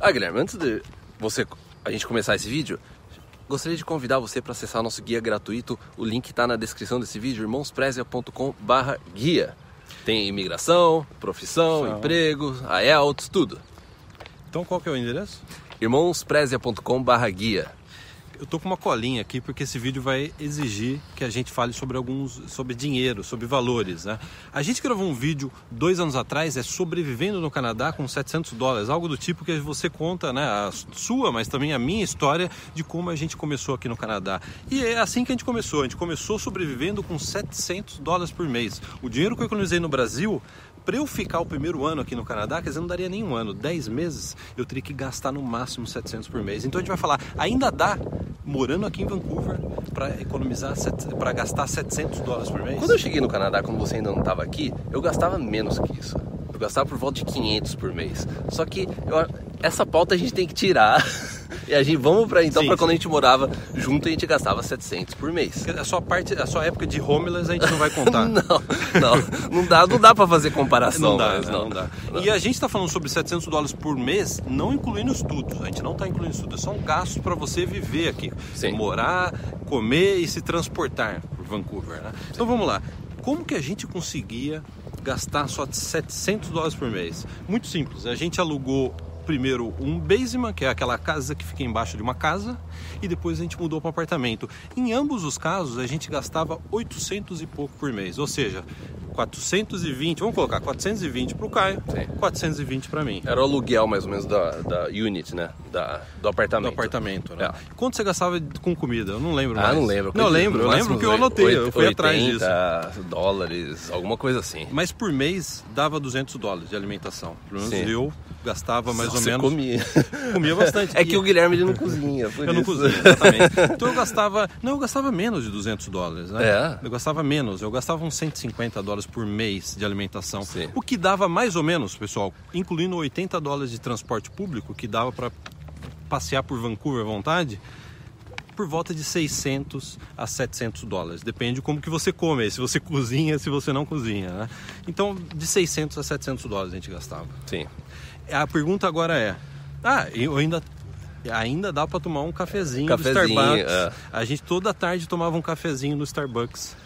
Ah, Guilherme, antes de você a gente começar esse vídeo, gostaria de convidar você para acessar nosso guia gratuito. O link está na descrição desse vídeo, irmãosprezia.com/guia. Tem imigração, profissão, São. emprego, IELTS, tudo. Então qual que é o endereço? irmãosprezia.com/guia. Eu tô com uma colinha aqui porque esse vídeo vai exigir que a gente fale sobre alguns, sobre dinheiro, sobre valores, né? A gente gravou um vídeo dois anos atrás, é sobrevivendo no Canadá com 700 dólares, algo do tipo que você conta, né? A sua, mas também a minha história de como a gente começou aqui no Canadá. E é assim que a gente começou. A gente começou sobrevivendo com 700 dólares por mês. O dinheiro que eu economizei no Brasil para eu ficar o primeiro ano aqui no Canadá, quer dizer, não daria nem um ano, 10 meses, eu teria que gastar no máximo 700 por mês. Então a gente vai falar, ainda dá, morando aqui em Vancouver, para economizar, para gastar 700 dólares por mês? Quando eu cheguei no Canadá, quando você ainda não estava aqui, eu gastava menos que isso. Eu gastava por volta de 500 por mês. Só que eu- essa pauta a gente tem que tirar. E a gente vamos para então para quando a gente morava junto a gente gastava 700 por mês. A sua parte, a sua época de homeless a gente não vai contar. Não, não, não dá, não dá para fazer comparação. Não dá, mas né? não, dá. E a gente está falando sobre 700 dólares por mês, não incluindo estudos. A gente não está incluindo estudos, são gastos para você viver aqui. Sim. Morar, comer e se transportar por Vancouver. Né? Então vamos lá. Como que a gente conseguia gastar só 700 dólares por mês? Muito simples. A gente alugou primeiro um basement, que é aquela casa que fica embaixo de uma casa, e depois a gente mudou para apartamento. Em ambos os casos, a gente gastava 800 e pouco por mês, ou seja, 420, vamos colocar 420 para o Caio, Sim. 420 para mim. Era o aluguel mais ou menos da, da unit, né? Da, do Do apartamento. apartamento, né? É. Quanto você gastava com comida? Eu não lembro Ah, mais. não lembro. Não, lembro, eu lembro que eu anotei, eu fui atrás disso. 80 dólares, alguma coisa assim. Mas por mês dava 200 dólares de alimentação. Pelo menos Sim. eu gastava mais Você ou menos. comia. Comia bastante. É que o Guilherme ele não cozinha, Eu não isso. cozinho, exatamente. Então eu gastava. Não, eu gastava menos de 200 dólares, né? É? Eu gastava menos. Eu gastava uns 150 dólares por mês de alimentação. Sim. O que dava mais ou menos, pessoal, incluindo 80 dólares de transporte público, que dava para passear por Vancouver à vontade, por volta de 600 a 700 dólares. Depende de como que você come, se você cozinha, se você não cozinha, né? Então, de 600 a 700 dólares a gente gastava. Sim. A pergunta agora é: ah, eu ainda ainda dá para tomar um cafezinho, Cafezinho, do Starbucks. é. A gente toda tarde tomava um cafezinho no Starbucks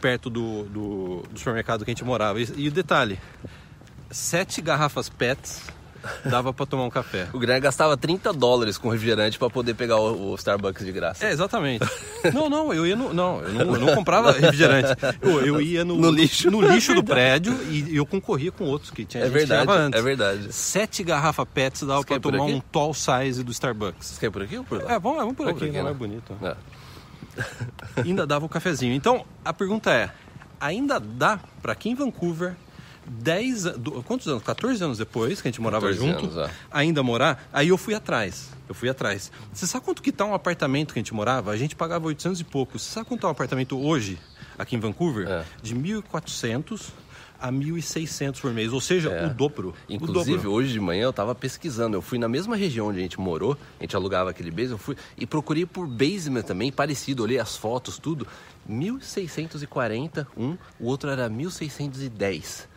perto do, do, do supermercado que a gente morava. E, e o detalhe: sete garrafas PETs dava para tomar um café. O Guilherme gastava 30 dólares com refrigerante para poder pegar o, o Starbucks de graça. É, exatamente. Não, não, eu ia no. Não, eu não, eu não comprava refrigerante. Eu, eu ia no, No lixo. no lixo do prédio e eu concorria com outros que tinha É verdade, chegava antes. é verdade. Sete garrafas PETs dava para por tomar um tall size do Starbucks. Você quer por aqui ou por lá? É, vamos, vamos por Vamos aqui, por aqui, não é bonito. É. Ainda dava o cafezinho. Então, a pergunta é: ainda dá para aqui em Vancouver, 10, an- do- quantos anos? 14 anos depois que a gente morava 14 junto, anos, é. ainda morar? Aí eu fui atrás. Eu fui atrás. Você sabe quanto que tá um apartamento que a gente morava? A gente pagava 800 e pouco. Você sabe quanto tá um apartamento hoje, aqui em Vancouver? É. De 1.400 a 1.600 por mês. Ou seja, É. o dobro. o Inclusive, dobro. hoje de manhã eu tava pesquisando. Eu fui na mesma região onde a gente morou, a gente alugava aquele basement, eu fui e procurei por basement também, parecido, olhei as fotos, tudo. 1640, um, o outro era 1610.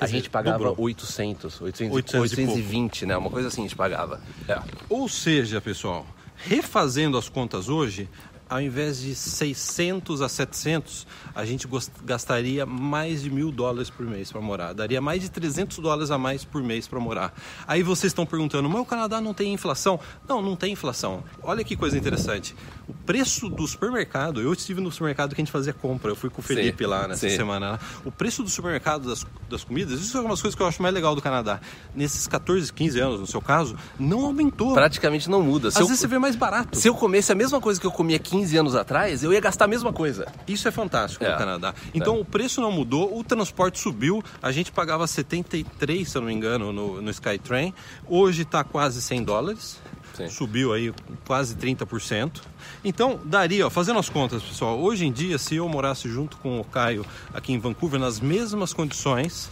A dizer, gente pagava dobrou. 800, 800, 800 e 820, né? Uma coisa assim a gente pagava. É. Ou seja, pessoal, refazendo as contas hoje, ao invés de 600 a 700, a gente gastaria mais de mil dólares por mês para morar. Daria mais de 300 dólares a mais por mês para morar. Aí vocês estão perguntando, mas o Canadá não tem inflação? Não, não tem inflação. Olha que coisa interessante. O preço do supermercado, eu estive no supermercado que a gente fazia compra, eu fui com o Felipe lá nessa sim. semana. O preço do supermercado das, das comidas, isso é uma das coisas que eu acho mais legal do Canadá. Nesses 14, 15 anos, no seu caso, não aumentou. Praticamente não muda. Às Se eu, vezes você vê mais barato. se eu comesse a mesma coisa que eu comia 15 anos atrás, eu ia gastar a mesma coisa. Isso é fantástico É. no Canadá. Então o preço não mudou, o transporte subiu. A gente pagava 73, se eu não me engano, no, no Skytrain. Hoje está quase 100 dólares. Sim. Subiu aí quase 30%. Então, daria, ó, fazendo as contas, pessoal, hoje em dia, se eu morasse junto com o Caio aqui em Vancouver, nas mesmas condições,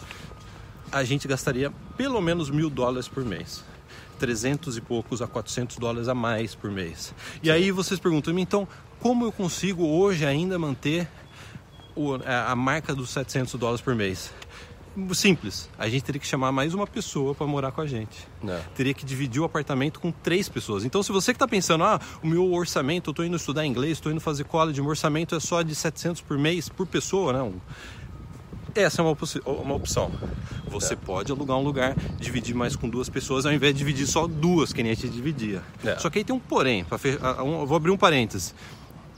a gente gastaria pelo menos mil dólares por mês. 300 e poucos a 400 dólares a mais por mês. E aí vocês perguntam, então, como eu consigo hoje ainda manter a marca dos 700 dólares por mês? Simples. A gente teria que chamar mais uma pessoa para morar com a gente. É. Teria que dividir o apartamento com três pessoas. Então, se você que está pensando, ah, o meu orçamento, eu estou indo estudar inglês, estou indo fazer college, meu orçamento é só de 700 por mês, por pessoa, não. Essa é uma, uma opção. Você pode alugar um lugar, dividir mais com duas pessoas, ao invés de dividir só duas, que nem a gente dividia. É. Só que aí tem um porém. um- vou abrir um parênteses.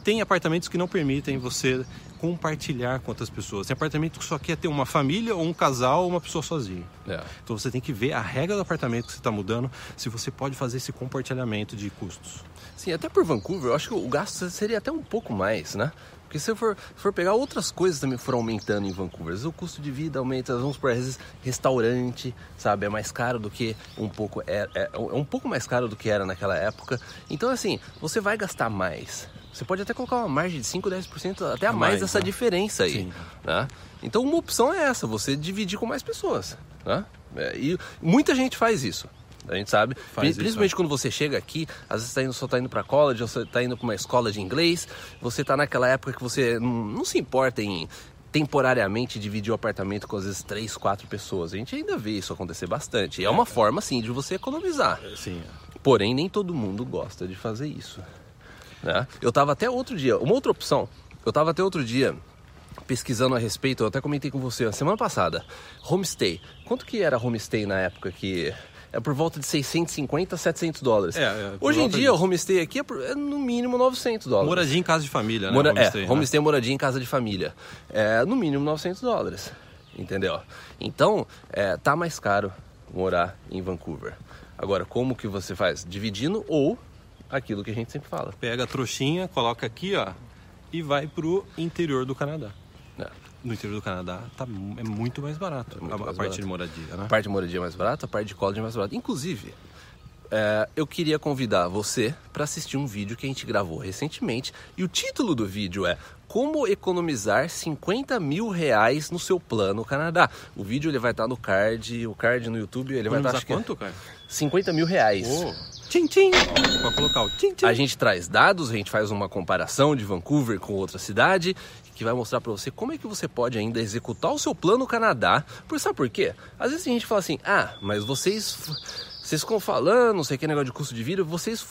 Tem apartamentos que não permitem você compartilhar com outras pessoas. Tem apartamento que só quer ter uma família, ou um casal, ou uma pessoa sozinha. É. Então você tem que ver a regra do apartamento que você está mudando, se você pode fazer esse compartilhamento de custos. Sim, até por Vancouver, eu acho que o gasto seria até um pouco mais, né? Porque se for, for pegar outras coisas também foram aumentando em Vancouver, vezes o custo de vida aumenta, vamos por às vezes restaurante, sabe, é mais caro do que um pouco é, é, é um pouco mais caro do que era naquela época. Então assim, você vai gastar mais. Você pode até colocar uma margem de 5, 10% até a mais, mais, dessa né? diferença aí, Sim. né? Então uma opção é essa, você dividir com mais pessoas, né? É, E muita gente faz isso. A gente sabe, Faz isso, principalmente é. quando você chega aqui, às vezes tá indo, só está indo para college, ou você está indo para uma escola de inglês, você está naquela época que você não, não se importa em temporariamente dividir o apartamento com às vezes três, quatro pessoas. A gente ainda vê isso acontecer bastante. E é uma forma, sim, de você economizar. Sim. Porém, nem todo mundo gosta de fazer isso. Né? Eu estava até outro dia, uma outra opção, eu estava até outro dia pesquisando a respeito, eu até comentei com você a semana passada, homestay. Quanto que era homestay na época que... É por volta de 650 a 700 dólares. É, é, Hoje em dia, disso. o homestay aqui é, por- é no mínimo 900 dólares. Moradia em casa de família, né? Mora- homestay, é, né? homestay é moradia em casa de família. É, no mínimo 900 dólares. Entendeu? Então, é, tá mais caro morar em Vancouver. Agora, como que você faz? Dividindo ou aquilo que a gente sempre fala. Pega a trouxinha, coloca aqui, ó, e vai pro interior do Canadá. É. No interior do Canadá tá, é muito mais barato muito a, a mais parte barato. de moradia, né? A parte de moradia é mais barata, a parte de college é mais barata. Inclusive, é, eu queria convidar você para assistir um vídeo que a gente gravou recentemente. E o título do vídeo é Como economizar 50 mil reais no seu plano Canadá. O vídeo ele vai estar no card, o card no YouTube ele vai estar é quanto, cara? 50 mil reais. Tchim, tchim. Pode colocar o tchim, tchim. A gente traz dados, a gente faz uma comparação de Vancouver com outra cidade, que vai mostrar pra você como é que você pode ainda executar o seu plano Canadá. Por sabe por quê? Às vezes a gente fala assim: "Ah, mas vocês vocês ficam falando, não sei o que negócio de custo de vida, vocês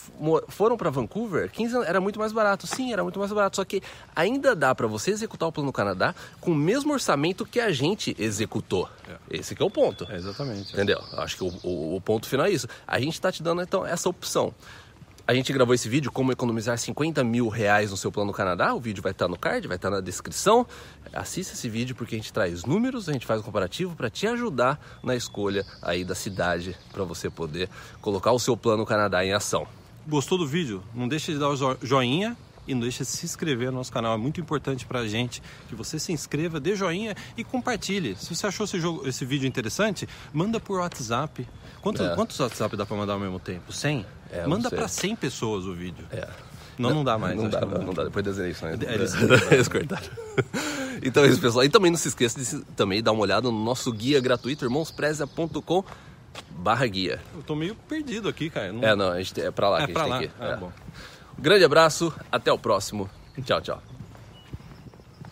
foram pra Vancouver, 15 anos, era muito mais barato. Sim, era muito mais barato, só que ainda dá pra você executar o plano Canadá com o mesmo orçamento que a gente executou. Esse que é o ponto. É, exatamente. Entendeu? Acho que o, o- o ponto final é isso. A gente está te dando então essa opção. A gente gravou esse vídeo, como economizar 50 mil reais no seu plano Canadá. O vídeo vai estar no card, vai estar na descrição. Assista esse vídeo porque a gente traz números, a gente faz um comparativo para te ajudar na escolha aí da cidade para você poder colocar o seu plano Canadá em ação. Gostou do vídeo? Não deixe de dar o jo- joinha e não deixe de se inscrever no nosso canal. É muito importante pra gente que você se inscreva, dê joinha e compartilhe. Se você achou esse, jogo- esse vídeo interessante, manda por WhatsApp. Quanto- É. Quantos WhatsApp dá pra mandar ao mesmo tempo? 100? É, manda pra 100 pessoas o vídeo. É. Não, não dá mais. Não dá, que não, não dá. Depois das eleições. É, eles- Eles cortaram. Então é isso, pessoal. E também não se esqueça de também dar uma olhada no nosso guia gratuito, irmãospreza.com barra guia. Eu tô meio perdido aqui, cara. Não... É, não, a gente, é pra lá É que a pra gente lá. tem que ir. Ah, É. bom. Grande abraço, até o próximo. Tchau, tchau.